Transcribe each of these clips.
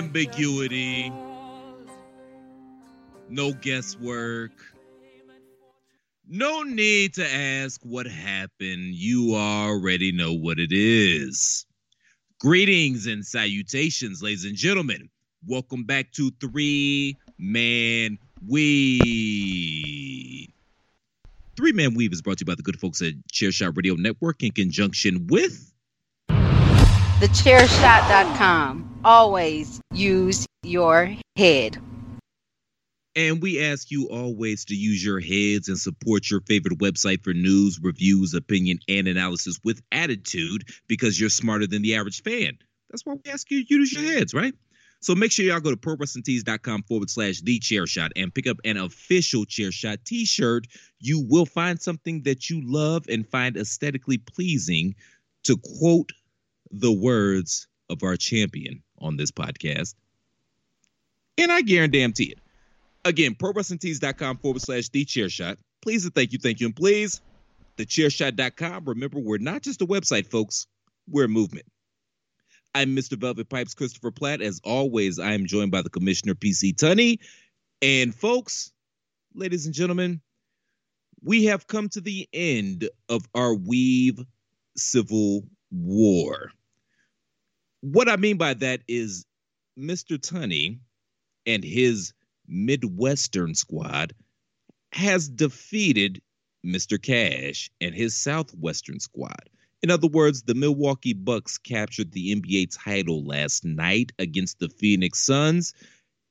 ambiguity, no guesswork. No need to ask what happened. You already know what it is. Greetings and salutations, ladies and gentlemen. Welcome back to Three Man Weave. Three Man Weave is brought to you by the good folks at Chairshot Radio Network in conjunction with Thechairshot.com. Always use your head. And we ask you always to use your heads and support your favorite website for news, reviews, opinion, and analysis with attitude because you're smarter than the average fan. That's why we ask you to use your heads, right? So make sure y'all go to prowrestlingtees.com forward slash the chair shot and pick up an official chair shot t shirt. You will find something that you love and find aesthetically pleasing to quote the words of our champion on this podcast. And I guarantee it. Again, prowrestlingtees.com forward slash the chair shot. Please and thank you, thank you, and please. Thechairshot.com. Remember, we're not just a website, folks. We're a movement. I'm Mr. Velvet Pipes, Christopher Platt. As always, I am joined by the Commissioner PC Tunney. And folks, ladies and gentlemen, we have come to the end of our Weave Civil War. What I mean by that is Mr. Tunney and his Midwestern squad has defeated Mr. Cash and his Southwestern squad. In other words, the Milwaukee Bucks captured the NBA title last night against the Phoenix Suns.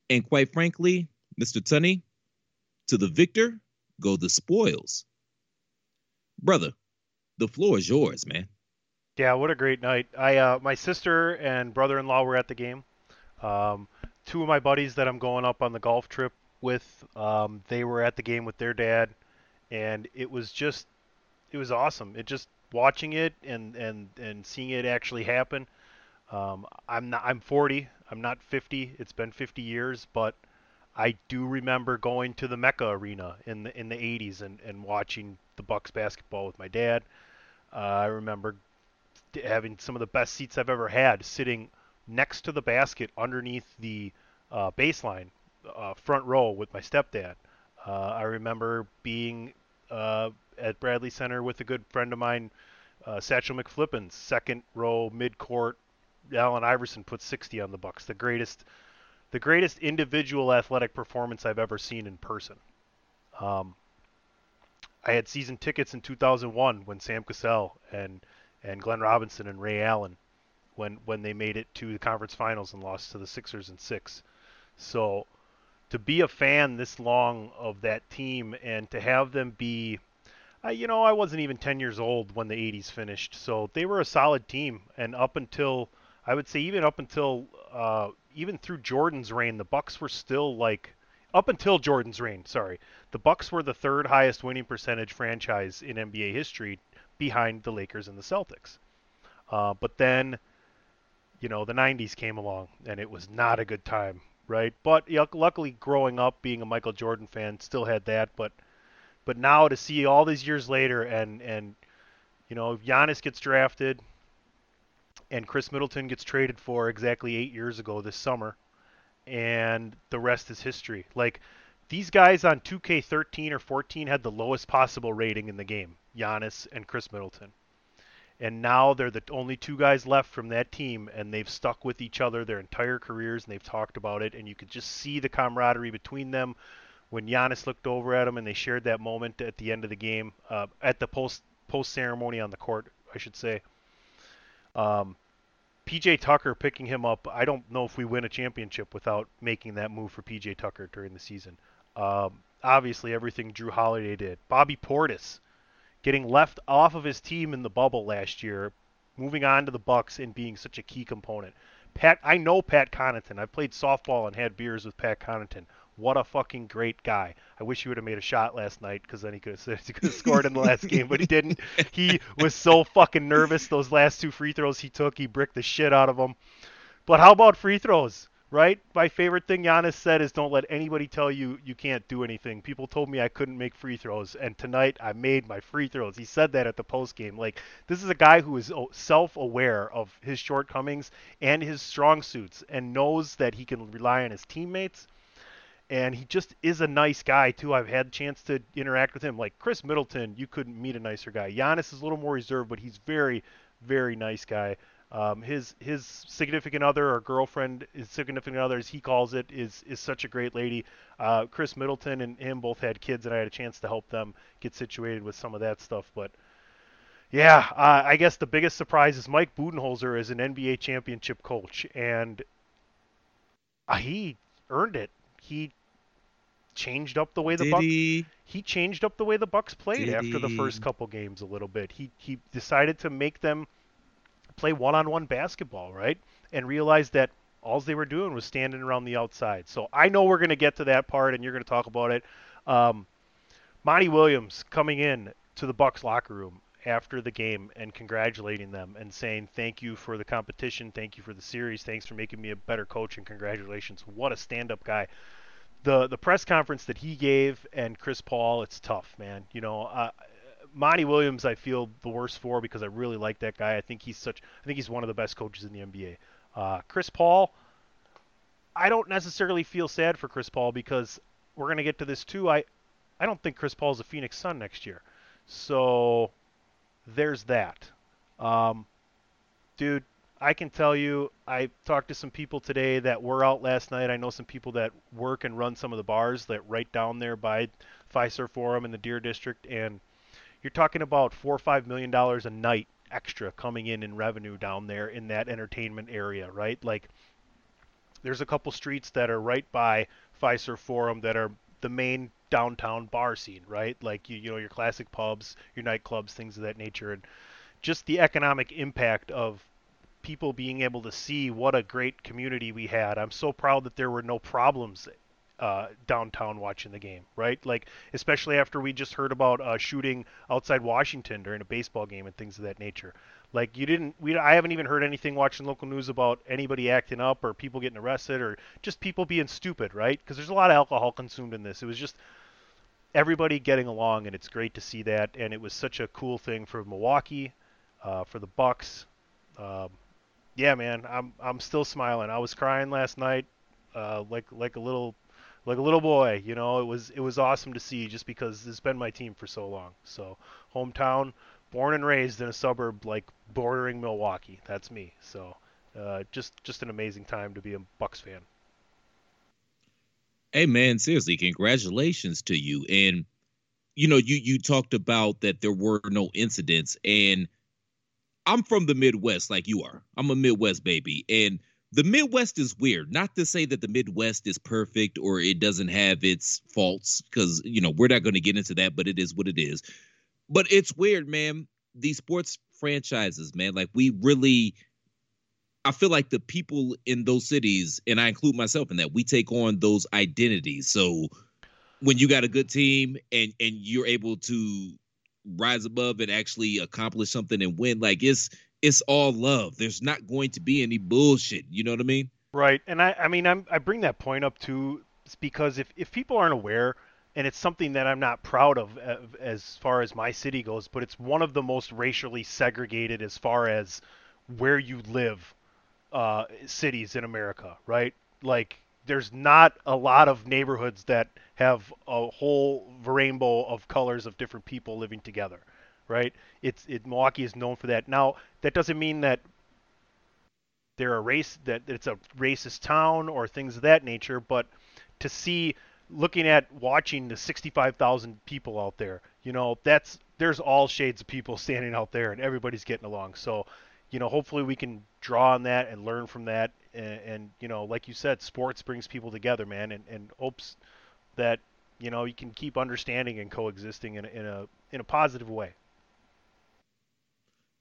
And quite frankly, Mr. Tunney, to the victor go the spoils. Brother, the floor is yours, man. Yeah, what a great night. I uh, my sister and brother-in-law were at the game. Um, two of my buddies that I'm going up on the golf trip with, um, they were at the game with their dad, and it was just, it was awesome. It just watching it and and and seeing it actually happen. Um, I'm not. I'm 40. I'm not 50. It's been 50 years, but I do remember going to the Mecca Arena in the in the 80s and, and watching the Bucks basketball with my dad. Uh, I remember having some of the best seats I've ever had, sitting next to the basket underneath the uh, baseline, uh, front row with my stepdad. Uh, I remember being uh, at Bradley Center with a good friend of mine, uh, Satchel McFlippins, second row mid court. Allen Iverson put 60 on the Bucks. The greatest, the greatest individual athletic performance I've ever seen in person. Um, I had season tickets in 2001 when Sam Cassell and and Glenn Robinson and Ray Allen when when they made it to the conference finals and lost to the Sixers in six. So to be a fan this long of that team and to have them be you know, I wasn't even 10 years old when the 80s finished, so they were a solid team. And up until, I would say, even up until, uh, even through Jordan's reign, the Bucks were still like, up until Jordan's reign, sorry, the Bucks were the third highest winning percentage franchise in NBA history, behind the Lakers and the Celtics. Uh, but then, you know, the 90s came along, and it was not a good time, right? But you know, luckily, growing up, being a Michael Jordan fan, still had that, but but now to see all these years later, and and you know, Giannis gets drafted, and Khris Middleton gets traded for exactly eight years ago this summer, and the rest is history. Like these guys on 2K13 or 14 had the lowest possible rating in the game, Giannis and Khris Middleton. And now they're the only two guys left from that team, and they've stuck with each other their entire careers, and they've talked about it, and you could just see the camaraderie between them when Giannis looked over at him and they shared that moment at the end of the game, uh, at the post post ceremony on the court, I should say. Um, PJ Tucker picking him up. I don't know if we win a championship without making that move for PJ Tucker during the season. Um, obviously, everything Jrue Holiday did. Bobby Portis getting left off of his team in the bubble last year, moving on to the Bucks and being such a key component. Pat, I know Pat Connaughton. I've played softball and had beers with Pat Connaughton. What a fucking great guy. I wish he would have made a shot last night because then he could have, he could have scored in the last game, but he didn't. He was so fucking nervous those last two free throws he took. He bricked the shit out of them. But how about free throws? Right? My favorite thing Giannis said is don't let anybody tell you you can't do anything. People told me I couldn't make free throws, and tonight I made my free throws. He said that at the post game. Like this is a guy who is oh, self-aware of his shortcomings and his strong suits, and knows that he can rely on his teammates and he just is a nice guy too. I've had a chance to interact with him. Like Khris Middleton, you couldn't meet a nicer guy. Giannis is a little more reserved, but he's very, very nice guy. Um, his his significant other or girlfriend, his significant other, as he calls it, is is such a great lady. Uh, Khris Middleton and him both had kids, and I had a chance to help them get situated with some of that stuff. But yeah, uh, I guess the biggest surprise is Mike Budenholzer is an NBA championship coach, and uh, he earned it. He changed up the way the Did Bucks he? he changed up the way the Bucks played Did after the first couple games a little bit. He he decided to make them play one-on-one basketball, right? And realized that all they were doing was standing around the outside. So I know we're going to get to that part, and you're going to talk about it. Um, Monty Williams coming in to the Bucks locker room after the game and congratulating them and saying thank you for the competition, thank you for the series, thanks for making me a better coach, and congratulations. What a stand-up guy the the press conference that he gave and Chris Paul, it's tough, man. You know, uh, Monty Williams, I feel the worst for because I really like that guy. I think he's such, I think he's one of the best coaches in the NBA. Uh, Chris Paul, I don't necessarily feel sad for Chris Paul because we're gonna get to this too. I, I don't think Chris Paul's a Phoenix Sun next year, so there's that. Um, dude, I can tell you, I talked to some people today that were out last night. I know some people that work and run some of the bars that right down there by Fiserv Forum in the Deer District, and you're talking about four or five million dollars a night extra coming in in revenue down there in that entertainment area, right? Like, there's a couple streets that are right by Fiserv Forum that are the main downtown bar scene, right? Like you, you know your classic pubs, your nightclubs, things of that nature, and just the economic impact of people being able to see what a great community we had. I'm so proud that there were no problems uh, downtown watching the game, right? Like especially after we just heard about uh, shooting outside Washington during a baseball game and things of that nature. Like you didn't, we I haven't even heard anything watching local news about anybody acting up or people getting arrested or just people being stupid, right? Because there's a lot of alcohol consumed in this. It was just everybody getting along, and it's great to see that. And it was such a cool thing for Milwaukee, uh, for the Bucks. Um, yeah, man, I'm I'm still smiling. I was crying last night, uh, like like a little like a little boy. You know, it was it was awesome to see just because it's been my team for so long. So hometown, born and raised in a suburb like bordering Milwaukee. That's me. So uh, just just an amazing time to be a Bucks fan. Hey man, seriously, congratulations to you. And you know, you you talked about that there were no incidents, and I'm from the Midwest, like you are. I'm a Midwest baby, and the Midwest is weird. Not to say that the Midwest is perfect or it doesn't have its faults, because you know we're not going to get into that, but it is what it is. But it's weird, man. These sports franchises, man, like we really I feel like the people in those cities, and I include myself in that, we take on those identities. So when you got a good team and and you're able to rise above and actually accomplish something and win, like it's it's all love. There's not going to be any bullshit. You know what I mean? Right, and I, I mean, I'm, I bring that point up too, because if, if people aren't aware, and it's something that I'm not proud of as far as my city goes, but it's one of the most racially segregated as far as where you live uh, cities in America, right? Like, there's not a lot of neighborhoods that have a whole rainbow of colors of different people living together, right? It's it Milwaukee is known for that. Now, that doesn't mean that they're a race that it's a racist town or things of that nature, but to see looking at watching the 65,000 people out there, you know, that's there's all shades of people standing out there and everybody's getting along. So, you know, hopefully we can draw on that and learn from that. And, and you know, like you said, sports brings people together, man, and, and hopes that you know you can keep understanding and coexisting in a, in a in a positive way.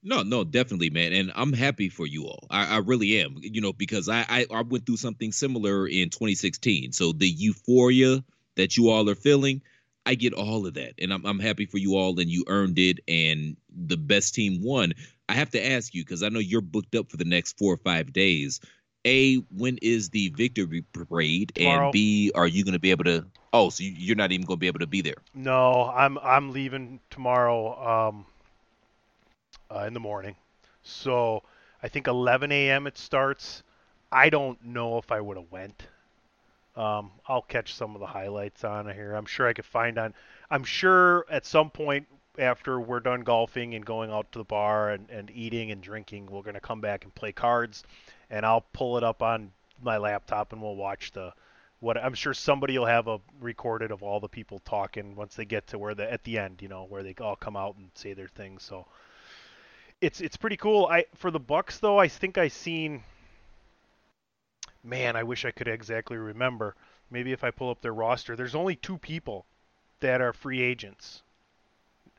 No, no, definitely, man, and I'm happy for you all. I, I really am. You know, because I, I I went through something similar in 2016. So the euphoria that you all are feeling, I get all of that, and I'm I'm happy for you all, and you earned it, and the best team won. I have to ask you because I know you're booked up for the next four or five days. A, when is the victory parade? Tomorrow. And B, are you going to be able to? Oh, so you- you're not even going to be able to be there. No, I'm I'm leaving tomorrow um, uh, in the morning. So I think 11 a.m. it starts. I don't know if I would have went. Um, I'll catch some of the highlights on here. I'm sure I could find on. I'm sure at some point after we're done golfing and going out to the bar and, and eating and drinking, we're gonna come back and play cards, and I'll pull it up on my laptop and we'll watch the. What I'm sure somebody will have a recorded of all the people talking once they get to where the at the end, you know, where they all come out and say their things. So it's it's pretty cool. I for the Bucks though, I think I seen. Man, I wish I could exactly remember. Maybe if I pull up their roster, there's only two people that are free agents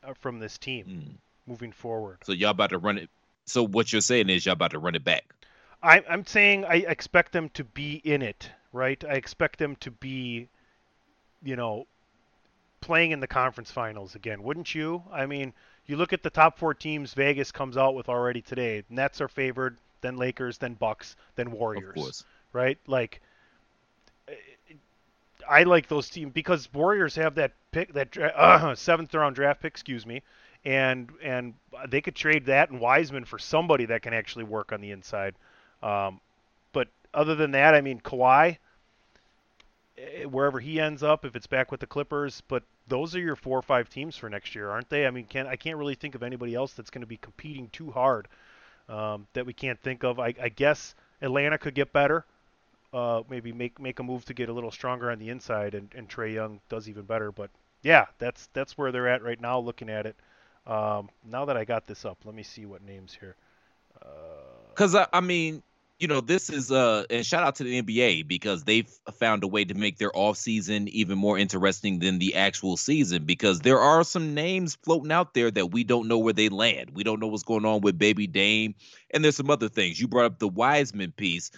uh, from this team Mm. moving forward. So y'all about to run it. So what you're saying is y'all about to run it back. I, I'm saying I expect them to be in it, right? I expect them to be, you know, playing in the conference finals again, wouldn't you? I mean, you look at the top four teams Vegas comes out with already today. Nets are favored, then Lakers, then Bucks, then Warriors, Of course. right? Like, I like those teams because Warriors have that pick, that uh, seventh round draft pick, excuse me, and and they could trade that and Wiseman for somebody that can actually work on the inside. Um, but other than that, I mean, Kawhi, wherever he ends up, if it's back with the Clippers, but those are your four or five teams for next year, aren't they? I mean, can I can't really think of anybody else that's going to be competing too hard um, that we can't think of. I, I guess Atlanta could get better. Uh, maybe make make a move to get a little stronger on the inside, and, and Trae Young does even better. But yeah, that's that's where they're at right now. Looking at it, um, now that I got this up, let me see what names here. Uh, Because I, I mean, you know, this is uh, and shout out to the NBA because they've found a way to make their off season even more interesting than the actual season. Because there are some names floating out there that we don't know where they land. We don't know what's going on with Baby Dame, and there's some other things. You brought up the Wiseman piece.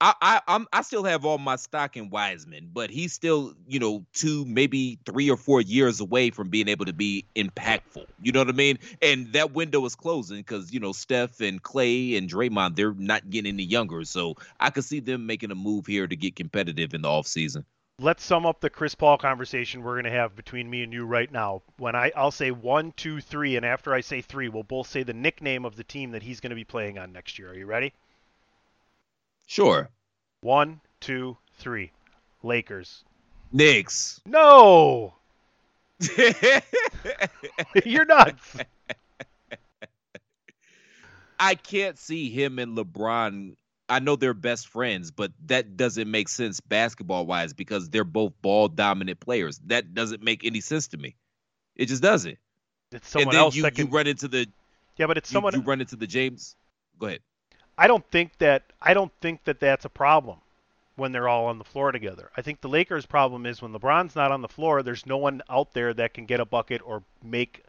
I, I I'm I still have all my stock in Wiseman, but he's still, you know, two, maybe three or four years away from being able to be impactful. You know what I mean? And that window is closing because, you know, Steph and Clay and Draymond, they're not getting any younger. So I could see them making a move here to get competitive in the offseason. Let's sum up the Chris Paul conversation we're going to have between me and you right now. When I, I'll say one, two, three, and after I say three, we'll both say the nickname of the team that he's going to be playing on next year. Are you ready? Sure. One, two, three. Lakers. Knicks. No! You're nuts. I can't see him and LeBron. I know they're best friends, but that doesn't make sense basketball wise because they're both ball dominant players. That doesn't make any sense to me. It just doesn't. It's someone and then else you, that you run into the yeah, but it's you, someone. you run into the James. Go ahead. I don't think that I don't think that that's a problem when they're all on the floor together. I think the Lakers' problem is when LeBron's not on the floor, there's no one out there that can get a bucket or make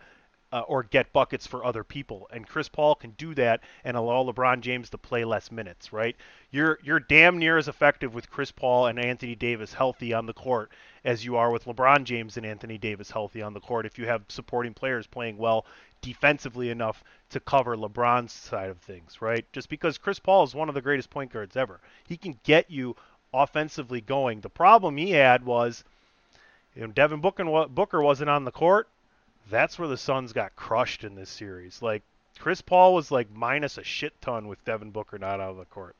uh, or get buckets for other people. And Chris Paul can do that and allow LeBron James to play less minutes, right? You're you're damn near as effective with Chris Paul and Anthony Davis healthy on the court as you are with LeBron James and Anthony Davis healthy on the court if you have supporting players playing well defensively enough to cover LeBron's side of things, right? Just because Chris Paul is one of the greatest point guards ever. He can get you offensively going. The problem he had was you know, Devin Booker, wasn't on the court. That's where the Suns got crushed in this series. Like Chris Paul was like minus a shit ton with Devin Booker not out of the court.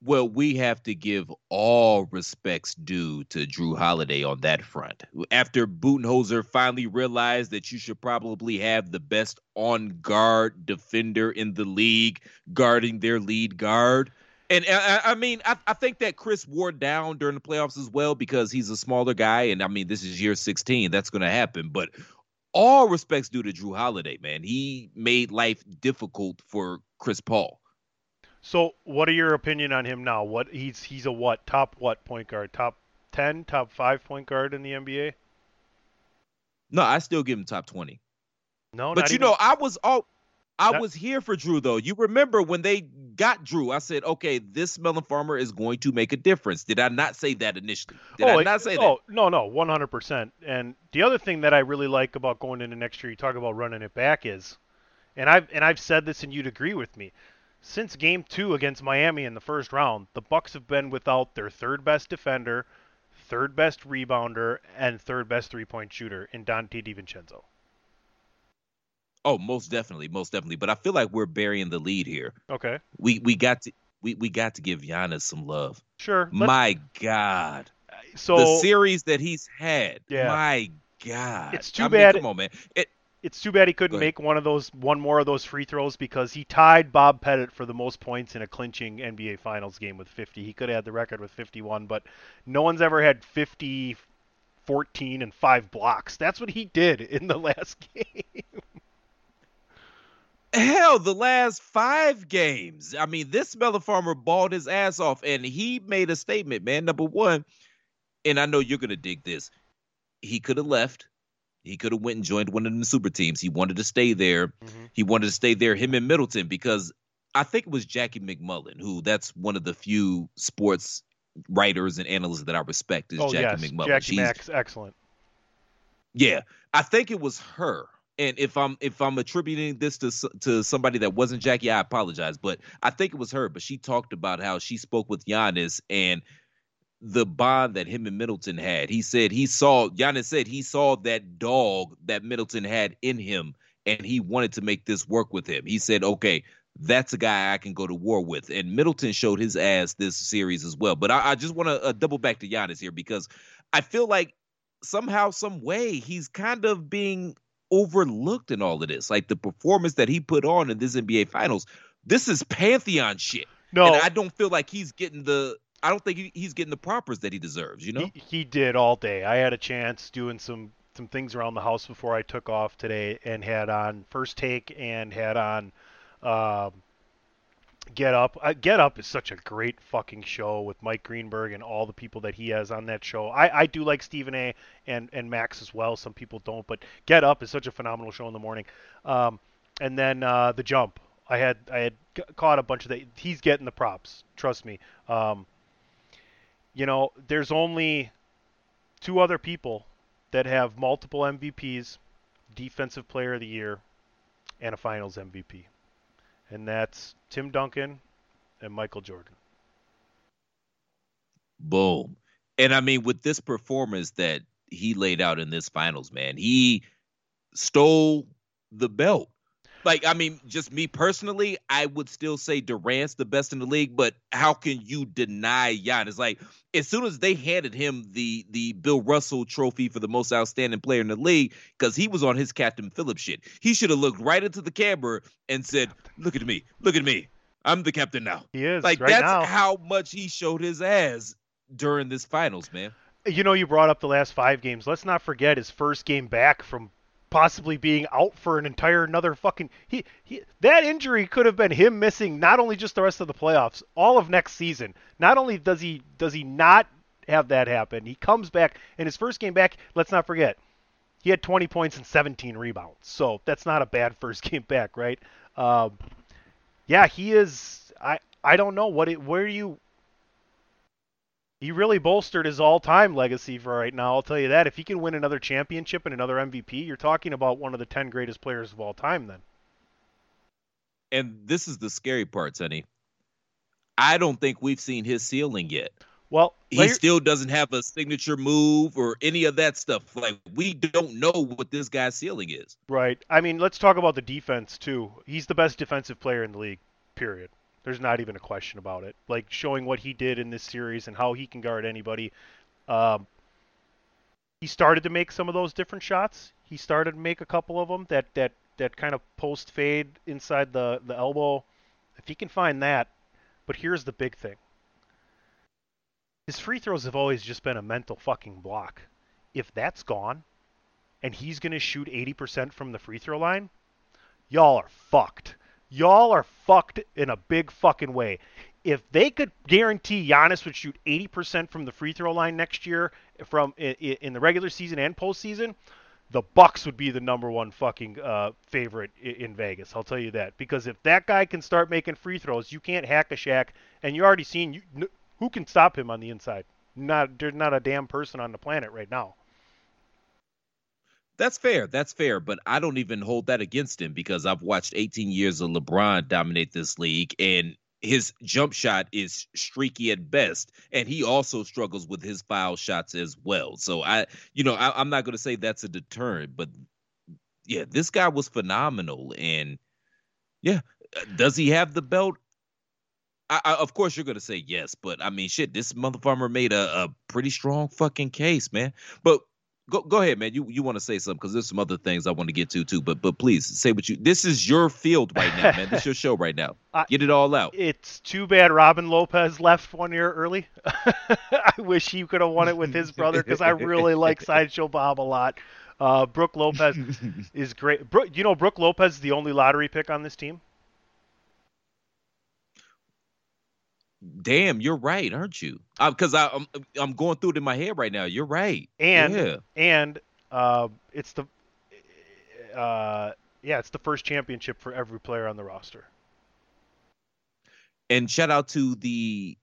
Well, we have to give all respects due to Jrue Holiday on that front. After Budenholzer finally realized that you should probably have the best on guard defender in the league guarding their lead guard. And I, I mean, I, I, think that Chris wore down during the playoffs as well because he's a smaller guy. And I mean, this is year 16. That's going to happen. But all respects due to Jrue Holiday, man. He made life difficult for Chris Paul. So, what are your opinion on him now? What he's he's a what top what point guard? Top ten, top five point guard in the NBA? No, I still give him top twenty. No, but you even... know, I was all I Not... was here for Jrue though. You remember when they got Jrue? I said, okay, this Melon Farmer is going to make a difference. Did I not say that initially? Did oh, I not say oh, that? Oh no, no, one hundred percent. And the other thing that I really like about going into next year, you talk about running it back, is, and I've and I've said this, and you'd agree with me since game two against Miami in the first round, the Bucks have been without their third best defender, third best rebounder, and third best three point shooter in Donte DiVincenzo. Oh, most definitely, most definitely. But I feel like we're burying the lead here. Okay. We we got to we, we got to give Giannis some love. Sure. My God. So the series that he's had. Yeah. My God. It's too I bad. Mean, come on, man. It, it's too bad he couldn't make one of those one more of those free throws because he tied Bob Pettit for the most points in a clinching NBA Finals game with 50. He could have had the record with 51, but no one's ever had 50, 14, and five blocks. That's what he did in the last game. Hell, the last five games. I mean, this Melon Farmer balled his ass off, and he made a statement, man. Number one, and I know you're gonna dig this. He could have left he could have went and joined one of the super teams. He wanted to stay there. Mm-hmm. He wanted to stay there. Him and Middleton because I think it was Jackie MacMullan who that's one of the few sports writers and analysts that I respect is oh, Jackie yes. MacMullan. Jackie She's, Max, excellent. Yeah, I think it was her. And if I'm if I'm attributing this to to somebody that wasn't Jackie, I apologize. But I think it was her. But she talked about how she spoke with Giannis and the bond that him and Middleton had. He said he saw Giannis said he saw that dog that Middleton had in him, and he wanted to make this work with him. He said, "Okay, that's a guy I can go to war with." And Middleton showed his ass this series as well. But I, I just want to uh, double back to Giannis here because I feel like somehow, some way, he's kind of being overlooked in all of this. Like the performance that he put on in this NBA Finals, this is pantheon shit. No, and I don't feel like he's getting the I don't think he's getting the propers that he deserves. You know, he, he, did all day. I had a chance doing some some things around the house before I took off today, and had on first take and had on uh, Get Up. Uh, Get Up is such a great fucking show with Mike Greenberg and all the people that he has on that show. I, I do like Stephen A. and and Max as well. Some people don't, but Get Up is such a phenomenal show in the morning. Um, and then uh, the Jump I had I had caught a bunch of that. He's getting the props. Trust me. Um, you know, there's only two other people that have multiple MVPs, Defensive Player of the Year, and a Finals MVP, and that's Tim Duncan and Michael Jordan. Boom. And I mean, with this performance that he laid out in this finals, man, he stole the belt. Like, I mean, just me personally, I would still say Durant's the best in the league, but how can you deny Giannis? It's like, as soon as they handed him the the Bill Russell trophy for the most outstanding player in the league, because he was on his Captain Phillips shit, he should have looked right into the camera and said, Look at me, look at me. I'm the captain now. He is Like right that's now. how much he showed his ass during this finals, man. you know, you brought up the last five games. Let's not forget his first game back from possibly being out for an entire another fucking he, he that injury could have been him missing not only just the rest of the playoffs, all of next season. Not only does he does he not have that happen, he comes back in his first game back, let's not forget. He had 20 points and 17 rebounds. So, that's not a bad first game back, right? Um, yeah, he is I I don't know what it where you he really bolstered his all-time legacy for right now. I'll tell you that. If he can win another championship and another MVP, you're talking about one of the 10 greatest players of all time then. And this is the scary part, Sonny. I don't think we've seen his ceiling yet. Well, He later- still doesn't have a signature move or any of that stuff. Like we don't know what this guy's ceiling is. right. I mean, let's talk about the defense too. He's the best defensive player in the league. Period. There's not even a question about it. Like showing what he did in this series and how he can guard anybody. Um, he started to make some of those different shots. He started to make a couple of them that that that kind of post fade inside the the elbow. If he can find that, but here's the big thing. His free throws have always just been a mental fucking block. If that's gone, and he's going to shoot 80% from the free throw line, y'all are fucked. Y'all are fucked in a big fucking way. If they could guarantee Giannis would shoot 80% from the free throw line next year from in, the regular season and postseason, the Bucks would be the number one fucking uh, favorite in Vegas. I'll tell you that because if that guy can start making free throws, you can't hack a Shaq, and you already seen you, who can stop him on the inside. Not there's not a damn person on the planet right now. That's fair. That's fair. But I don't even hold that against him because I've watched 18 years of LeBron dominate this league and his jump shot is streaky at best. And he also struggles with his foul shots as well. So I, you know, I, I'm not going to say that's a deterrent, but yeah, this guy was phenomenal. And yeah, does he have the belt? I, I, of course, you're going to say yes, but I mean, shit, this motherfucker made a, a pretty strong fucking case, man. But go go ahead, man. You you want to say something because there's some other things I want to get to too. But but please say what you. This is your field right now, man. This is your show right now. I- Get it all out. It's too bad Robin Lopez left one year early. I wish he could have won it with his brother because I really like Sideshow Bob a lot. Uh, Brooke Lopez is great. Brooke, you know, Brooke Lopez is the only lottery pick on this team. Damn, you're right, aren't you? Because I I'm I'm going through it in my head right now. You're right. And yeah. and uh, it's the uh, yeah, it's the first championship for every player on the roster. And shout out to the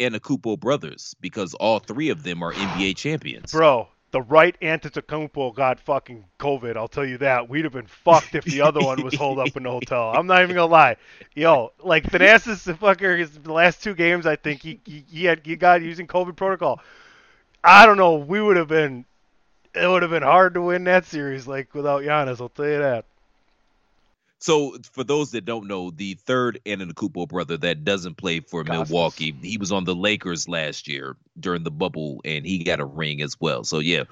Antetokounmpo brothers because all three of them are NBA champions. Bro, the right Antetokounmpo got fucking COVID. I'll tell you that. We'd have been fucked if the other one was holed up in the hotel. I'm not even gonna lie. Yo, like Thanasis the fucker, his the last two games, I think he he, he had he got using COVID protocol. I don't know. We would have been. It would have been hard to win that series, like without Giannis. I'll tell you that. So for those that don't know, the third Antetokounmpo brother that doesn't play for Kostas. Milwaukee, he was on the Lakers last year during the bubble, and he got a ring as well. So yeah,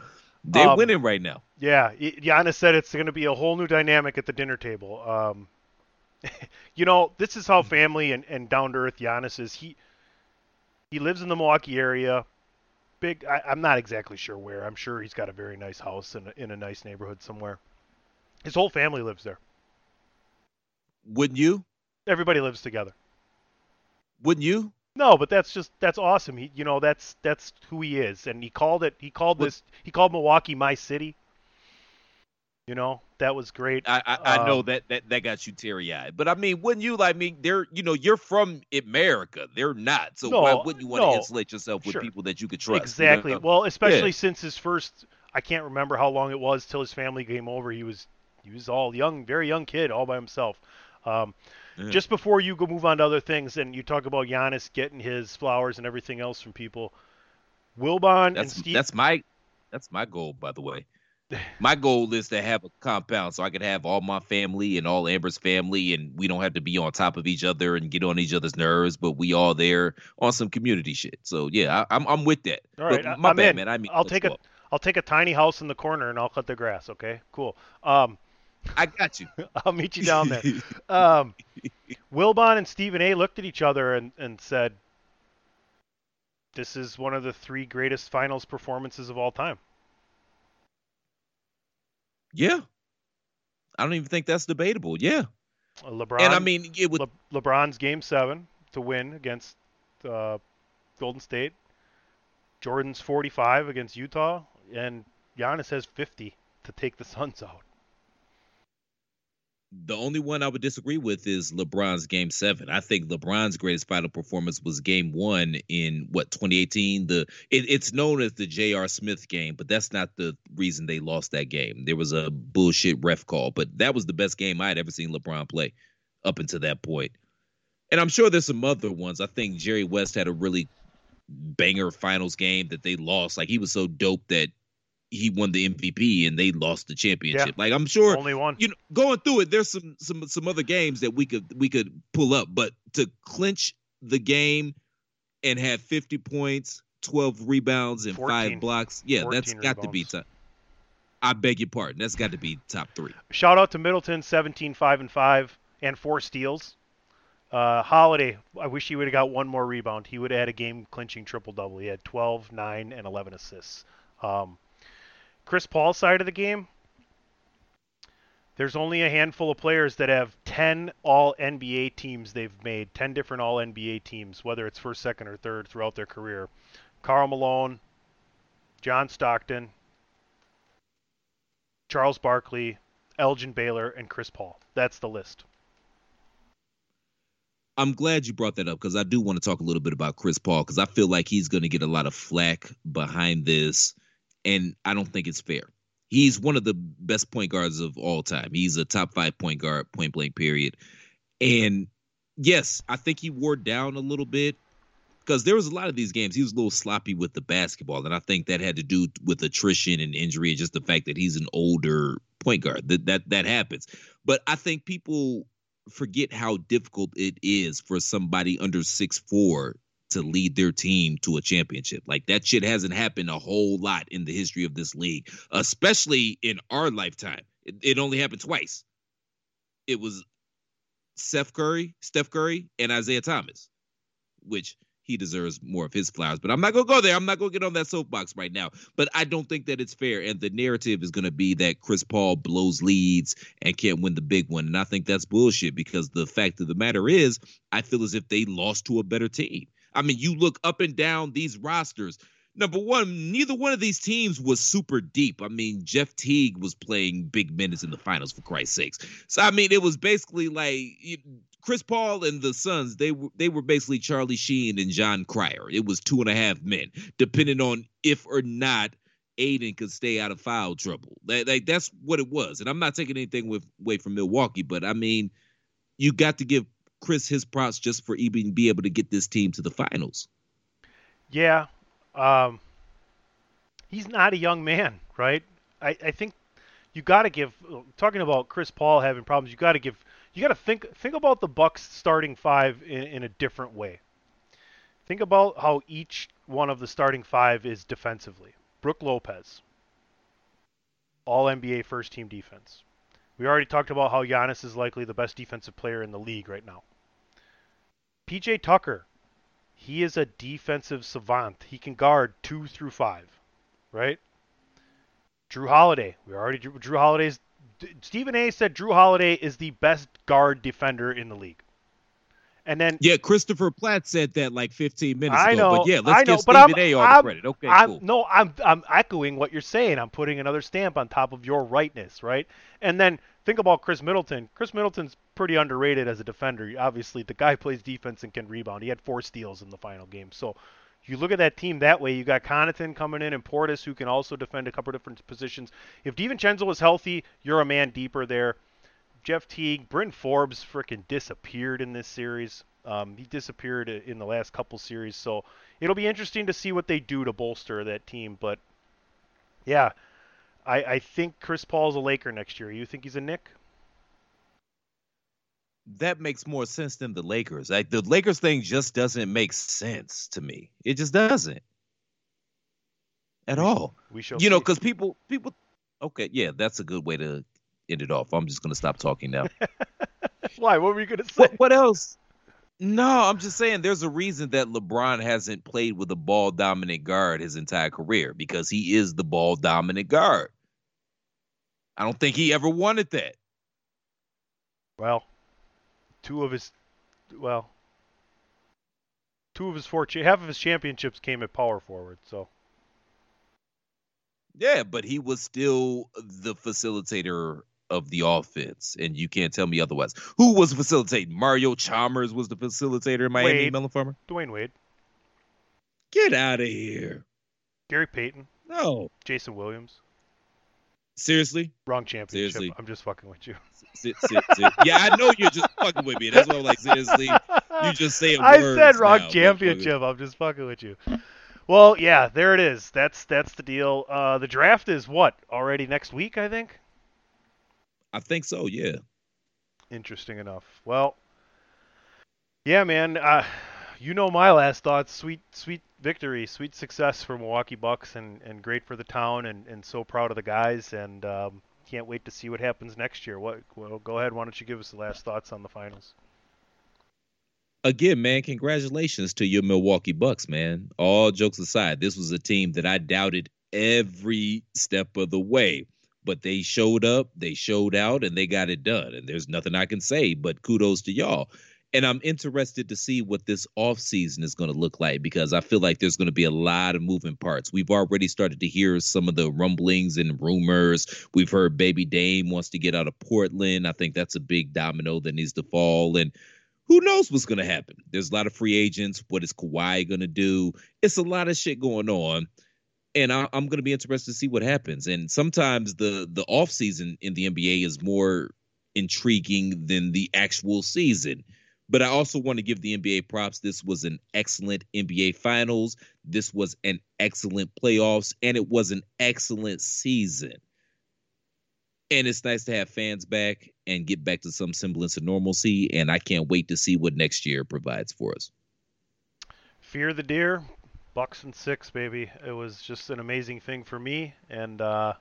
they're Um, winning right now. Yeah, Giannis said it's going to be a whole new dynamic at the dinner table. Um, you know, this is how family and, and down to earth Giannis is. He he lives in the Milwaukee area. Big. I, I'm not exactly sure where. I'm sure he's got a very nice house in a, in a nice neighborhood somewhere. His whole family lives there. Wouldn't you? Everybody lives together. Wouldn't you? No, but that's just that's awesome. He, you know, that's that's who he is, and he called it. He called this. He called Milwaukee my city. You know, that was great. I I, I know Um, that, that that got you teary eyed, but I mean, wouldn't you like me? They're you know you're from America, they're not. So why wouldn't you want no. to insulate yourself with Sure. people that you could trust? you Exactly. know? Well, especially since his first, I can't remember how long it was till his family came over. He was he was all young, very young kid, all by himself. Um, Yeah. Just before you go move on to other things, and you talk about Giannis getting his flowers and everything else from people, Wilbon and Steve. that's my that's my goal, by the way. My goal is to have a compound so I can have all my family and all Amber's family, and we don't have to be on top of each other and get on each other's nerves, but we all there on some community shit. So yeah, I, I'm I'm with that. All right, But my I'm bad, in. man. I mean, I'll take a I'll take a tiny house in the corner and I'll cut the grass. Okay, cool. Um, I got you. I'll meet you down there. um, Wilbon and Stephen A. looked at each other and, and said, "This is one of the three greatest finals performances of all time." yeah, I don't even think that's debatable. Yeah, Uh, LeBron and I mean, it would. Le- LeBron's Game Seven to win against uh, Golden State. Jordan's 45 against Utah, and Giannis has 50 to take the Suns out. The only one I would disagree with is LeBron's game seven. I think LeBron's greatest final performance was game one in what 2018. The it, it's known as the J.R. Smith game, but that's not the reason they lost that game. There was a bullshit ref call, but that was the best game I had ever seen LeBron play up until that point. And I'm sure there's some other ones. I think Jerry West had a really banger finals game that they lost. Like he was so dope that he won the MVP and they lost the championship. Like I'm sure Only one. you know, going through it, there's some some some other games that we could we could pull up, but to clinch the game and have 50 points, 12 rebounds, and 14 five blocks, yeah, that's got to be rebounds. top. I beg your pardon, that's got to be top three. Shout out to Middleton, 17, 5 and 5, and four steals. Uh, Holiday, I wish he would have got one more rebound. He would have had a game clinching triple double. He had 12, 9, and 11 assists. Um, Chris Paul's side of the game, there's only a handful of players that have 10 all NBA teams they've made, 10 different all NBA teams, whether it's first, second, or third throughout their career. Karl Malone, John Stockton, Charles Barkley, Elgin Baylor, and Chris Paul. That's the list. I'm glad you brought that up because I do want to talk a little bit about Chris Paul because I feel like he's going to get a lot of flack behind this, and I don't think it's fair. He's one of the best point guards of all time. He's a top five point guard, point blank, period. And yes, I think he wore down a little bit because there was a lot of these games he was a little sloppy with the basketball, and I think that had to do with attrition and injury, and just the fact that he's an older point guard. That that that happens. But I think people forget how difficult it is for somebody under six four to lead their team to a championship. Like that shit hasn't happened a whole lot in the history of this league, especially in our lifetime. It, it only happened twice. It was Steph Curry, Steph Curry, and Isaiah Thomas, which he deserves more of his flowers. But I'm not gonna go there. I'm not gonna get on that soapbox right now. But I don't think that it's fair. And the narrative is gonna be that Chris Paul blows leads and can't win the big one. And I think that's bullshit because the fact of the matter is, I feel as if they lost to a better team. I mean, you look up and down these rosters. Number one, neither one of these teams was super deep. I mean, Jeff Teague was playing big minutes in the finals for Christ's sakes. So I mean, it was basically like Chris Paul and the Suns. They were they were basically Charlie Sheen and Jon Cryer. It was two and a half men, depending on if or not Ayton could stay out of foul trouble. Like that's what it was. And I'm not taking anything with, away from Milwaukee, but I mean, you got to give Chris his props just for even be able to get this team to the finals. Yeah. Um, he's not a young man, right? I, I think you got to give talking about Chris Paul having problems. You got to give you got to think think about the Bucks starting five in, in a different way. Think about how each one of the starting five is defensively. Brooke Lopez, All NBA first team defense. We already talked about how Giannis is likely the best defensive player in the league right now. PJ Tucker, he is a defensive savant. He can guard two through five, right? Jrue Holiday. We already Jrue, Jrue Holiday's. Stephen A. said Jrue Holiday is the best guard defender in the league. And then Yeah, Christopher Platt said that like 15 minutes I ago. know, but yeah, let's I know, give Stephen I'm- A all I'm- the credit. Okay, I'm, cool. No, I'm I'm echoing what you're saying. I'm putting another stamp on top of your rightness, right? And then think about Khris Middleton. Khris Middleton's pretty underrated as a defender. Obviously, the guy plays defense and can rebound. He had four steals in the final game. So you look at that team that way. You got Connaughton coming in and Portis who can also defend a couple different positions. If DiVincenzo was healthy, you're a man deeper there. Jeff Teague, Bryn Forbes freaking disappeared in this series. Um, he disappeared in the last couple series, so it'll be interesting to see what they do to bolster that team. But yeah, I, I think Chris Paul's a Laker next year. You think he's a Knick? that makes more sense than the Lakers. Like the Lakers thing just doesn't make sense to me. It just doesn't at all. We shall. You know, because people, people. Okay, yeah, that's a good way to end it off. I'm just gonna stop talking now. why? What were you gonna say? what, what else? No, I'm just saying there's a reason that LeBron hasn't played with a ball dominant guard his entire career because he is the ball dominant guard. I don't think he ever wanted that. Well, two of his, well, two of his four, half of his championships came at power forward. So Yeah, but he was still the facilitator of the offense, and you can't tell me otherwise. Who was facilitating? Mario Chalmers was the facilitator in Miami, Wade. Melon Farmer. Dwyane Wade, Get out of here! Gary Payton, No, Jason Williams. seriously. Wrong championship. Seriously. I'm just fucking with you. Sit, sit, sit. Yeah, I know you're just fucking with me. That's why I'm like, seriously. You just saying I words said wrong now, championship. I'm just fucking with you. Well, yeah, there it is. That's that's the deal. Uh, the draft is what already next week, I think. I think so. Yeah. Interesting enough. Well, yeah, man. Uh, you know my last thoughts. Sweet, sweet victory, sweet success for Milwaukee Bucks, and, and great for the town, and, and so proud of the guys, and um, can't wait to see what happens next year. What? Well, go ahead. Why don't you give us the last thoughts on the finals? Again, man, congratulations to your Milwaukee Bucks, man. All jokes aside, this was a team that I doubted every step of the way. But they showed up, they showed out, and they got it done. And there's nothing I can say but kudos to y'all. And I'm interested to see what this offseason is going to look like because I feel like there's going to be a lot of moving parts. We've already started to hear some of the rumblings and rumors. We've heard Baby Dame wants to get out of Portland. I think that's a big domino that needs to fall. And who knows what's going to happen? There's a lot of free agents. What is Kawhi going to do? It's a lot of shit going on. And I, I'm going to be interested to see what happens. And sometimes the the off season in the NBA is more intriguing than the actual season. But I also want to give the NBA props. This was an excellent NBA Finals. This was an excellent playoffs, and it was an excellent season. And it's nice to have fans back and get back to some semblance of normalcy. And I can't wait to see what next year provides for us. Fear the deer, Bucks and six, baby. It was just an amazing thing for me, and uh,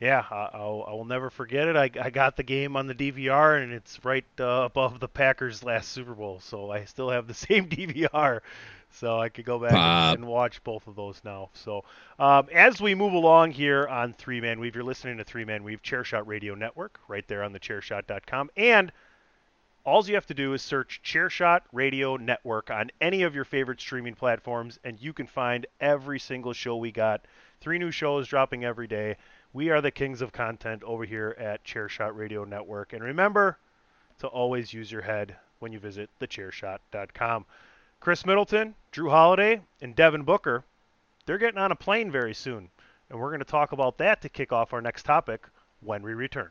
yeah, I, I'll, I will never forget it. I, I got the game on the DVR, and it's right uh, above the Packers' last Super Bowl, so I still have the same DVR, so I could go back and, and watch both of those now. So um, as we move along here on Three Man Weave, you're listening to Three Man Weave Chairshot Radio Network, right there on the Chairshot.com, and all you have to do is search Chairshot Radio Network on any of your favorite streaming platforms, and you can find every single show we got. Three new shows dropping every day. We are the kings of content over here at Chairshot Radio Network. And remember to always use your head when you visit thechairshot.com. Khris Middleton, Jrue Holiday, and Devin Booker, they're getting on a plane very soon. And we're going to talk about that to kick off our next topic when we return.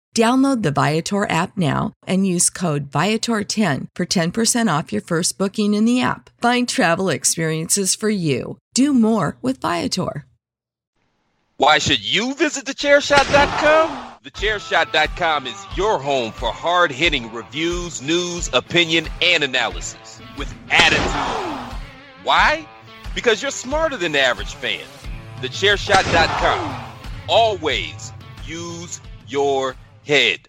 Download the Viator app now and use code Viator10 for 10% off your first booking in the app. Find travel experiences for you. Do more with Viator. Why should you visit thechairshot.com? Thechairshot.com is your home for hard hitting reviews, news, opinion, and analysis with attitude. Why? Because you're smarter than the average fan. Thechairshot.com. Always use your head.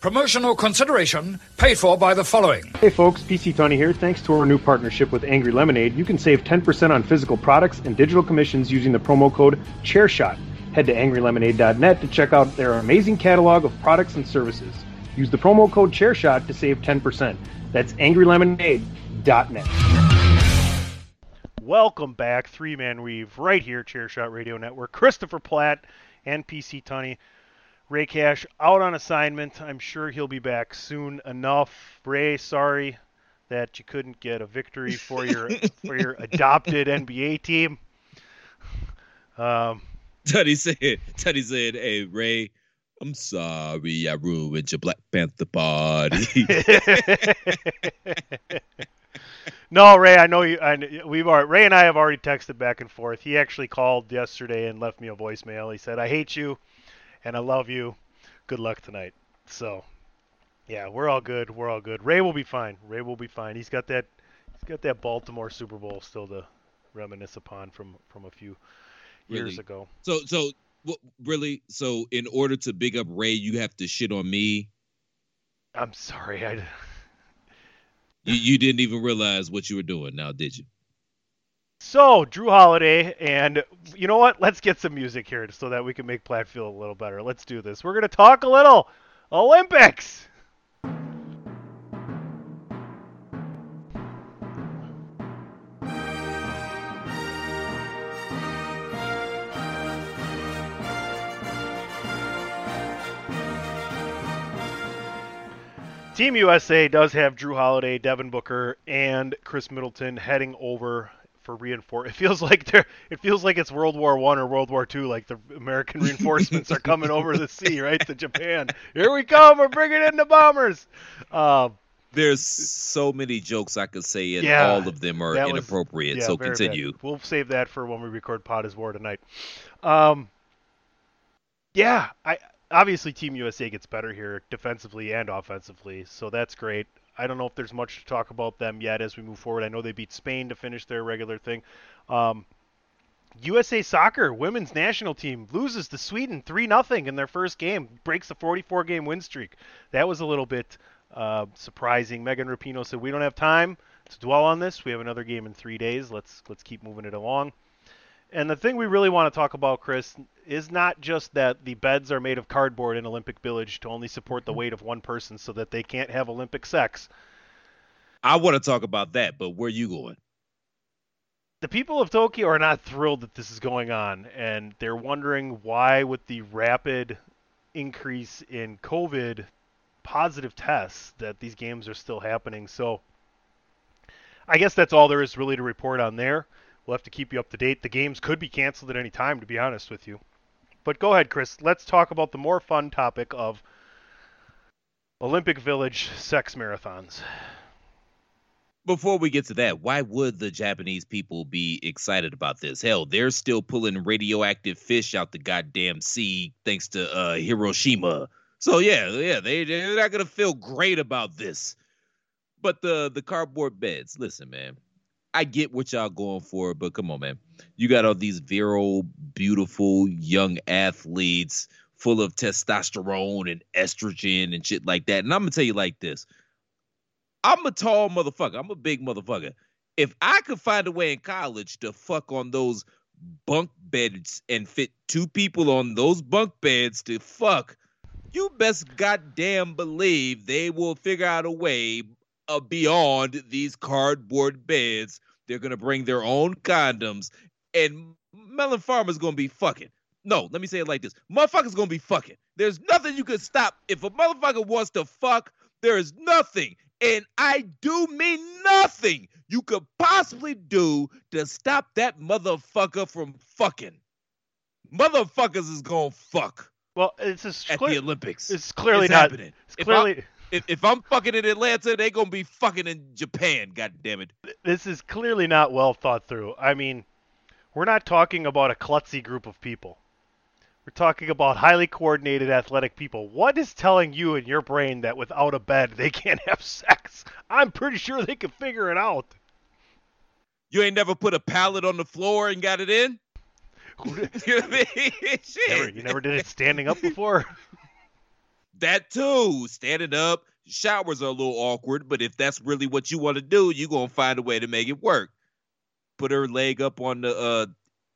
Promotional consideration paid for by the following. Hey folks, PC Tony here. Thanks to our new partnership with Angry Lemonade, you can save 10% on physical products and digital commissions using the promo code ChairShot. Head to angrylemonade.net to check out their amazing catalog of products and services. Use the promo code ChairShot to save 10%. That's angrylemonade.net. Welcome back, Three Man Weave, right here, Chairshot Radio Network. Christopher Platt and PC Tunney. Ray Cash out on assignment. I'm sure he'll be back soon enough. Ray, sorry that you couldn't get a victory for your for your adopted NBA team. Um, Teddy said, Teddy said, hey, Ray, I'm sorry I ruined your Black Panther party. no, Ray, I know you. I, we've already, Ray and I have already texted back and forth. He actually called yesterday and left me a voicemail. He said, "I hate you, and I love you. Good luck tonight." So, yeah, we're all good. We're all good. Ray will be fine. Ray will be fine. He's got that. He's got that Baltimore Super Bowl still to reminisce upon from from a few years Really? ago. so, so, what, really? So, in order to big up Ray, you have to shit on me. I'm sorry. I. You, you didn't even realize what you were doing now, did you? So, Jrue Holiday, and you know what? Let's get some music here so that we can make Platt feel a little better. Let's do this. We're going to talk a little Olympics. Team USA does have Jrue Holiday, Devin Booker, and Khris Middleton heading over for reinforce. It feels like they're. It feels like it's World War One or World War Two. Like the American reinforcements are coming over the sea, right to Japan. Here we come. We're bringing in the bombers. Um, There's so many jokes I could say, and Yeah, all of them are that was- inappropriate. yeah, so very bad. continue. We'll save that for when we record Pod is War tonight. Um, yeah, I obviously Team USA gets better here defensively and offensively, so that's great. I don't know if there's much to talk about them yet as we move forward. I know they beat Spain to finish their regular thing. Um, USA Soccer women's national team loses to Sweden 3 0 in their first game, breaks the 44 game win streak. That was a little bit uh, surprising. Megan Rapinoe said, "We don't have time to dwell on this. We have another game in three days. Let's let's keep moving it along." And the thing we really want to talk about, Chris, is not just that the beds are made of cardboard in Olympic Village to only support the weight of one person, so that they can't have Olympic sex. I want to talk about that, but where are you going? the people of Tokyo are not thrilled that this is going on, and they're wondering why, with the rapid increase in COVID positive tests, that these games are still happening. So, I guess that's all there is really to report on there. We'll have to keep you up to date. The games could be canceled at any time, to be honest with you. But go ahead, Chris. Let's talk about the more fun topic of Olympic Village sex marathons. before we get to that, why would the Japanese people be excited about this? Hell, they're still pulling radioactive fish out the goddamn sea thanks to uh, Hiroshima. So yeah, yeah, they they're not gonna feel great about this. But the the cardboard beds, listen, man. I get what y'all going for, but come on, man. You got all these virile, beautiful young athletes full of testosterone and estrogen and shit like that. And I'm gonna tell you like this. I'm a tall motherfucker. I'm a big motherfucker. If I could find a way in college to fuck on those bunk beds and fit two people on those bunk beds to fuck, you best goddamn believe they will figure out a way uh, beyond these cardboard beds. They're gonna bring their own condoms, and Melon Farmer's gonna be fucking. No, let me say it like this: motherfucker's gonna be fucking. There's nothing you can stop if a motherfucker wants to fuck. There is nothing, and I do mean nothing you could possibly do to stop that motherfucker from fucking. Motherfuckers is gonna fuck Well, it's just at clear, the Olympics. it's clearly It's not. happening. It's clearly If, if I'm fucking in Atlanta, they gonna be fucking in Japan. God damn it. this is clearly not well thought through. I mean, we're not talking about a klutzy group of people. We're talking about highly coordinated athletic people. What is telling you in your brain that without a bed they can't have sex? I'm pretty sure they can figure it out. You ain't never put a pallet on the floor and got it in. You know I mean? Never, you never did it standing up before? That too. Standing up, showers are a little awkward, but if that's really what you want to do, you're gonna find a way to make it work. Put her leg up on the uh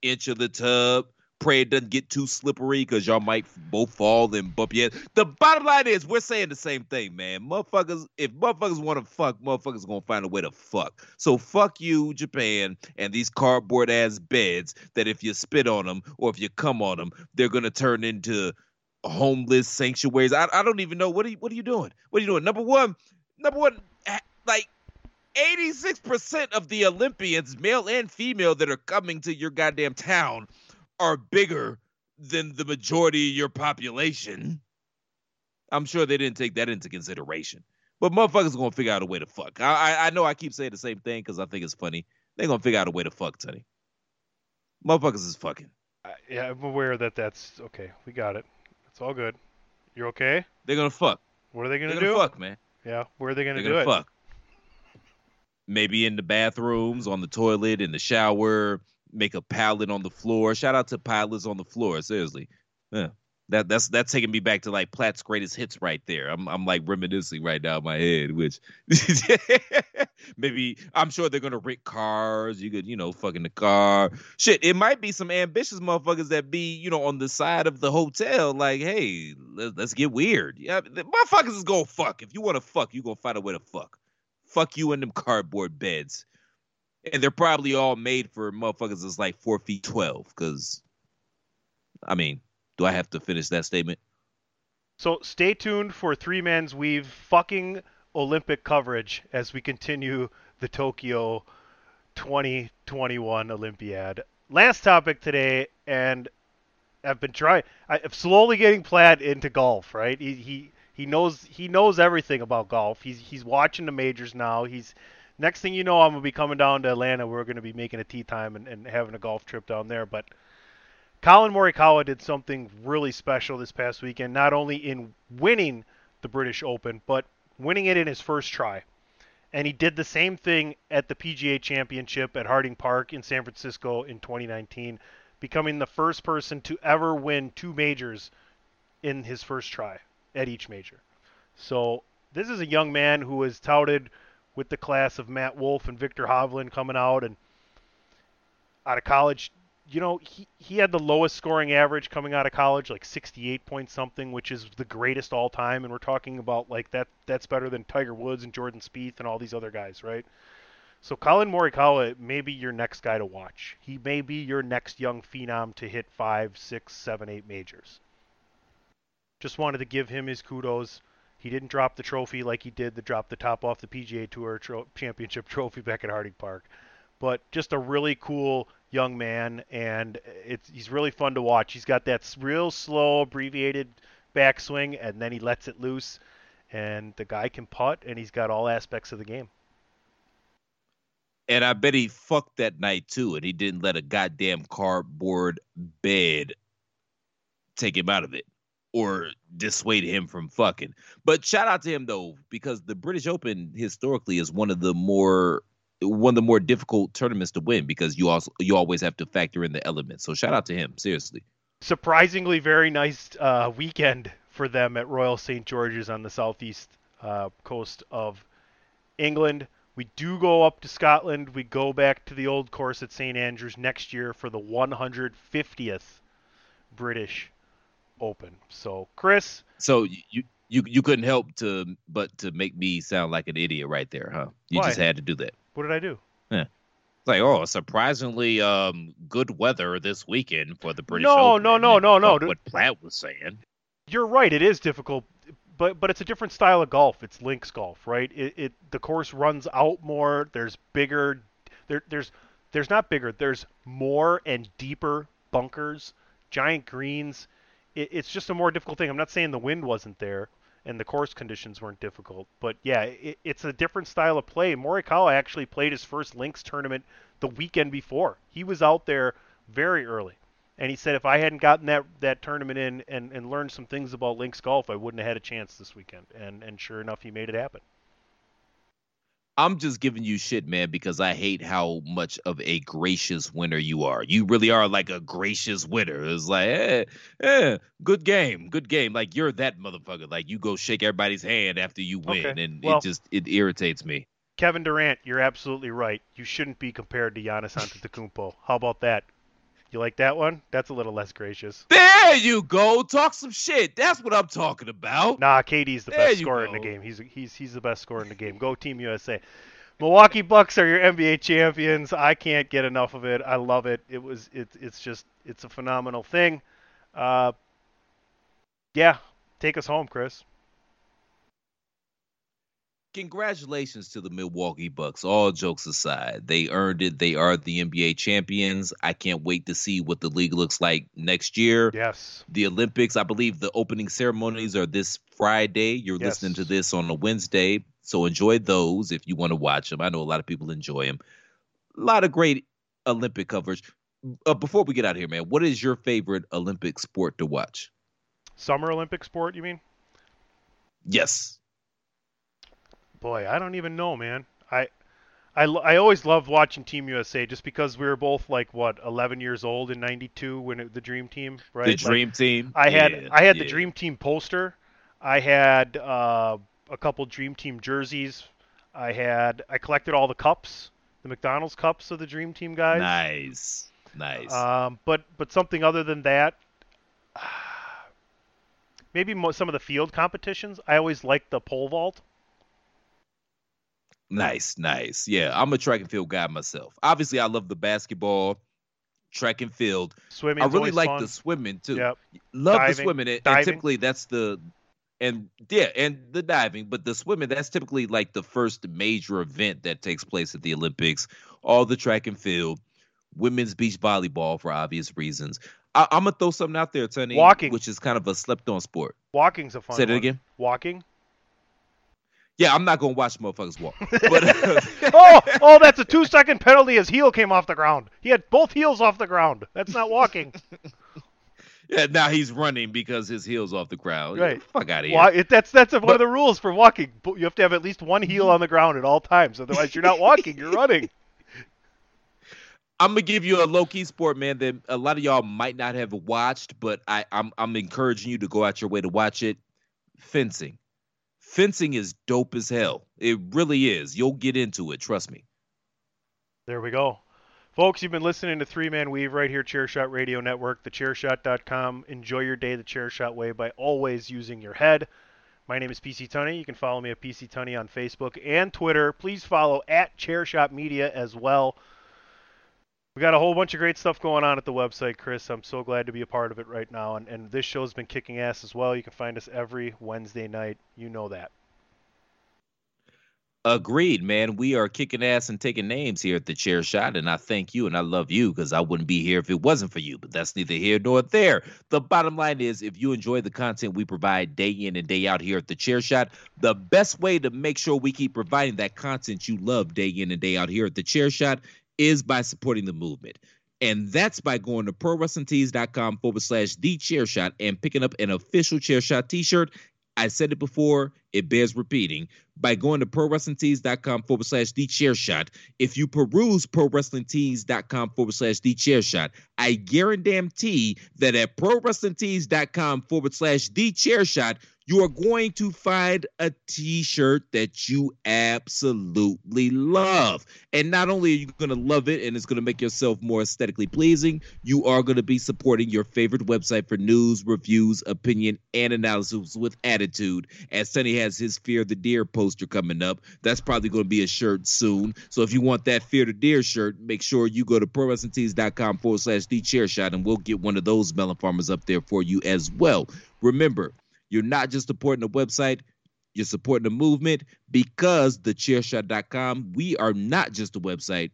inch of the tub. Pray it doesn't get too slippery because y'all might both fall and bump your head. The bottom line is we're saying the same thing, man. Motherfuckers, if motherfuckers want to fuck, motherfuckers gonna find a way to fuck. So fuck you, Japan, and these cardboard ass beds that if you spit on them or if you come on them, they're gonna turn into homeless sanctuaries. I, I don't even know what are you what are you doing? What are you doing? Number one, number one, like 86% of the Olympians, male and female, that are coming to your goddamn town are bigger than the majority of your population. I'm sure they didn't take that into consideration. But motherfuckers gonna figure out a way to fuck. I I, I know I keep saying the same thing because I think it's funny. They're gonna figure out a way to fuck, Tony. Motherfuckers is fucking. Uh, yeah, I'm aware that that's okay. We got it. It's all good. You're okay? They're gonna fuck. What are they gonna, They're gonna gonna do? fuck, man. Yeah, where are they gonna They're do gonna it? fuck. Maybe in the bathrooms, on the toilet, in the shower, make a pallet on the floor. Shout out to pilots on the floor, seriously. Yeah. That that's that's taking me back to like Platt's greatest hits right there. I'm I'm like reminiscing right now in my head, which maybe I'm sure they're gonna rent cars. You could, you know, fucking the car. Shit, it might be some ambitious motherfuckers that be, you know, on the side of the hotel, like, hey, let's, let's get weird. Yeah, the motherfuckers is gonna fuck. If you wanna fuck, you gonna find a way to fuck. Fuck you in them cardboard beds. And they're probably all made for motherfuckers that's like four feet twelve. Cause I mean, do I have to finish that statement? So stay tuned for Three Man's Weave fucking Olympic coverage as we continue the Tokyo 2021 Olympiad. Last topic today, and I've been trying. I'm slowly getting Platt into golf. Right? He he he knows he knows everything about golf. He's he's watching the majors now. He's next thing you know, I'm gonna be coming down to Atlanta. We're gonna be making a tee time and, and having a golf trip down there. But Collin Morikawa did something really special this past weekend, not only in winning the British Open, but winning it in his first try. And he did the same thing at the PGA Championship at Harding Park in San Francisco in 2019, becoming the first person to ever win two majors in his first try at each major. So, this is a young man who is touted with the class of Matt Wolff and Viktor Hovland coming out and out of college you know, he, he had the lowest scoring average coming out of college, like 68 point something, which is the greatest all time. And we're talking about like that that's better than Tiger Woods and Jordan Spieth and all these other guys, right? So Collin Morikawa may be your next guy to watch. He may be your next young phenom to hit five, six, seven, eight majors. Just wanted to give him his kudos. He didn't drop the trophy like he did the drop the top off the PGA Tour tro- Championship trophy back at Harding Park, but just a really cool young man, and it's he's really fun to watch. He's got that real slow, abbreviated backswing, and then he lets it loose, and the guy can putt, and he's got all aspects of the game. And I bet he fucked that night too, and he didn't let a goddamn cardboard bed take him out of it or dissuade him from fucking. But shout out to him though, because the British Open historically is one of the more one of the more difficult tournaments to win because you also you always have to factor in the elements. So shout out to him, seriously. Surprisingly, very nice uh, weekend for them at Royal St George's on the southeast uh, coast of England. We do go up to Scotland. We go back to the old course at St Andrews next year for the 150th British Open. So, Chris, So you you you couldn't help to but to make me sound like an idiot right there, huh? You Why? just had to do that. What did I do? Yeah. It's like, oh, surprisingly um good weather this weekend for the British No, Open. no, no, no, no. What Platt was saying. You're right. It is difficult, but but it's a different style of golf. It's links golf, right? It, it the course runs out more. There's bigger. There there's there's not bigger. There's more and deeper bunkers, giant greens. It, it's just a more difficult thing. I'm not saying the wind wasn't there and the course conditions weren't difficult, but yeah, it, it's a different style of play. Morikawa actually played his first links tournament the weekend before. He was out there very early. And he said if I hadn't gotten that that tournament in and, and learned some things about links golf, I wouldn't have had a chance this weekend. And and sure enough, he made it happen. I'm just giving you shit, man, because I hate how much of a gracious winner you are. You really are like a gracious winner. It's like, eh, eh, good game, good game. Like you're that motherfucker. Like you go shake everybody's hand after you win, Okay, and well- it just it irritates me. Kevin Durant, you're absolutely right. You shouldn't be compared to Giannis Antetokounmpo. How about that? You like that one? That's a little less gracious. There you go. Talk some shit. That's what I'm talking about. Nah, KD's the There best scorer in the game. He's he's he's the best scorer in the game. Go Team USA. Milwaukee Bucks are your NBA champions. I can't get enough of it. I love it. It was it, it's just it's a phenomenal thing. Uh, yeah, take us home, Chris. Congratulations to the Milwaukee Bucks. All jokes aside, they earned it. They are the NBA champions. I can't wait to see what the league looks like next year. Yes. The Olympics, I believe the opening ceremonies are this Friday. You're Yes. listening to this on a Wednesday. So enjoy those if you want to watch them. I know a lot of people enjoy them. A lot of great Olympic coverage. Uh, before we get out of here, man, what is your favorite Olympic sport to watch? Summer Olympic sport, you mean? Yes. Boy, I don't even know, man. I, I, I always loved watching Team USA just because we were both like what 11 years old in '92 when it, the Dream Team, right? The Like, Dream Team. I had Yeah, I had the. Dream Team poster. I had uh, a couple Dream Team jerseys. I had I collected all the cups, the McDonald's cups of the Dream Team guys. Nice. Nice. Um, but but something other than that, maybe mo- some of the field competitions. I always liked the pole vault. Nice, nice. Yeah, I'm a track and field guy myself. Obviously, I love the basketball, track and field. Swimming. I really like the swimming too. Yep. Love Diving, the swimming. And, and typically that's the and yeah, and the diving, but the swimming that's typically like the first major event that takes place at the Olympics. All the track and field, women's beach volleyball for obvious reasons. I, I'm gonna throw something out there, Tony. Walking. which is kind of a slept-on sport. Walking's a fun. Say that one. again? Walking. Yeah, I'm not gonna watch motherfuckers walk, but uh, oh, oh, that's a two-second penalty. His heel came off the ground. He had both heels off the ground. That's not walking. Yeah, now he's running because his heel's off the ground. Right. Fuck out of here. It, that's that's one But- of the rules for walking. You have to have at least one heel on the ground at all times. Otherwise, you're not walking. You're running. I'm gonna give you a low key sport, man, that a lot of y'all might not have watched, but I, I'm I'm encouraging you to go out your way to watch it. Fencing. Fencing is dope as hell. It really is. You'll get into it, trust me. There we go. Folks, you've been listening to Three Man Weave right here, Chairshot Radio Network, thechairshot.com. Enjoy your day the Chairshot way by always using your head. My name is PC Tunney. You can follow me at PC Tunney on Facebook and Twitter. Please follow at Chairshot Media as well. We got a whole bunch of great stuff going on at the website, Chris. I'm so glad to be a part of it right now. And, and this show's been kicking ass as well. You can find us every Wednesday night. You know that. Agreed, man. We are kicking ass and taking names here at the chair shot, and I thank you and I love you because I wouldn't be here if it wasn't for you. But that's neither here nor there. The bottom line is if you enjoy the content we provide day in and day out here at the chair shot, the best way to make sure we keep providing that content you love day in and day out here at the chair shot is by supporting the movement. And that's by going to prowrestlingtees.com forward slash the chair shot and picking up an official chair shot t shirt. I said it before, it bears repeating. By going to prowrestlingtees.com forward slash the chair shot. If you peruse prowrestlingtees.com forward slash the chair shot, I guarantee that at prowrestlingtees.com forward slash the chair shot, you are going to find a t-shirt that you absolutely love. And not only are you going to love it and it's going to make yourself more aesthetically pleasing, you are going to be supporting your favorite website for news, reviews, opinion, and analysis with attitude. As Sonny has his Fear the Deer poster coming up, that's probably going to be a shirt soon. So if you want that Fear the Deer shirt, make sure you go to prowrestlingtees.com forward slash the chair shot and we'll get one of those melon farmers up there for you as well. Remember, you're not just supporting the website, you're supporting the movement because the chairshot.com, we are not just a website,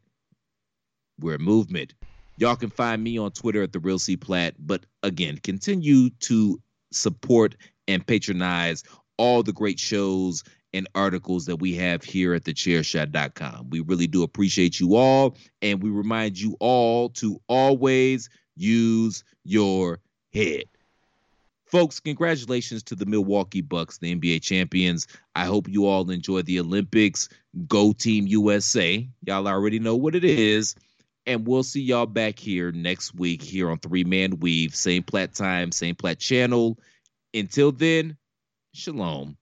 we're a movement. Y'all can find me on Twitter at the real C Plat, but again, continue to support and patronize all the great shows and articles that we have here at the chairshot.com. We really do appreciate you all, and we remind you all to always use your head. Folks, congratulations to the Milwaukee Bucks, the NBA champions. I hope you all enjoy the Olympics. Go Team USA. Y'all already know what it is. And we'll see y'all back here next week here on Three Man Weave. Same plat time, same plat channel. Until then, shalom.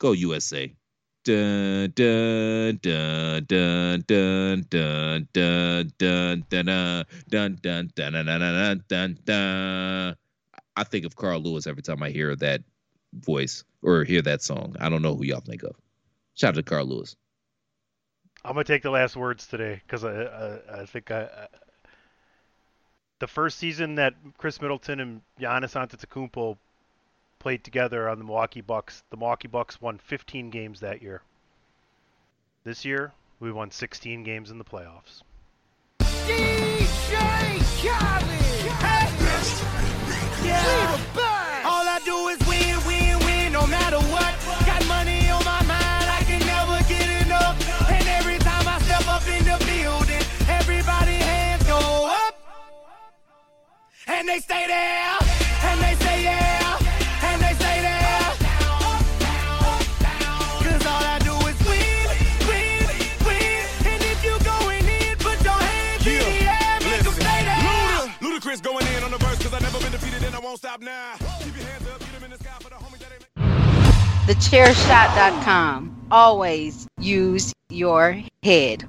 Go USA. Dun dun dun dun dun dun dun dun dun dun dun dun dun dun dun dun dun. I think of Carl Lewis every time I hear that voice or hear that song. I don't know who y'all think of. Shout out to Carl Lewis. I'm gonna take the last words today because I, I I think I, I the first season that Khris Middleton and Giannis Antetokounmpo played together on the Milwaukee Bucks, the Milwaukee Bucks won 15 games that year. This year, we won 16 games in the playoffs. DJ Khaled. And they stay there, and they say yeah, and they stay there. Cause all I do is win, win, win. And if you going in, put your hands in the air, make 'em stay there. Ludacris going in on the verse, cause I've never been defeated and I won't stop now. Keep your hands up, get them in the sky for the homie that ain't. Thechairshot.com. Always use your head.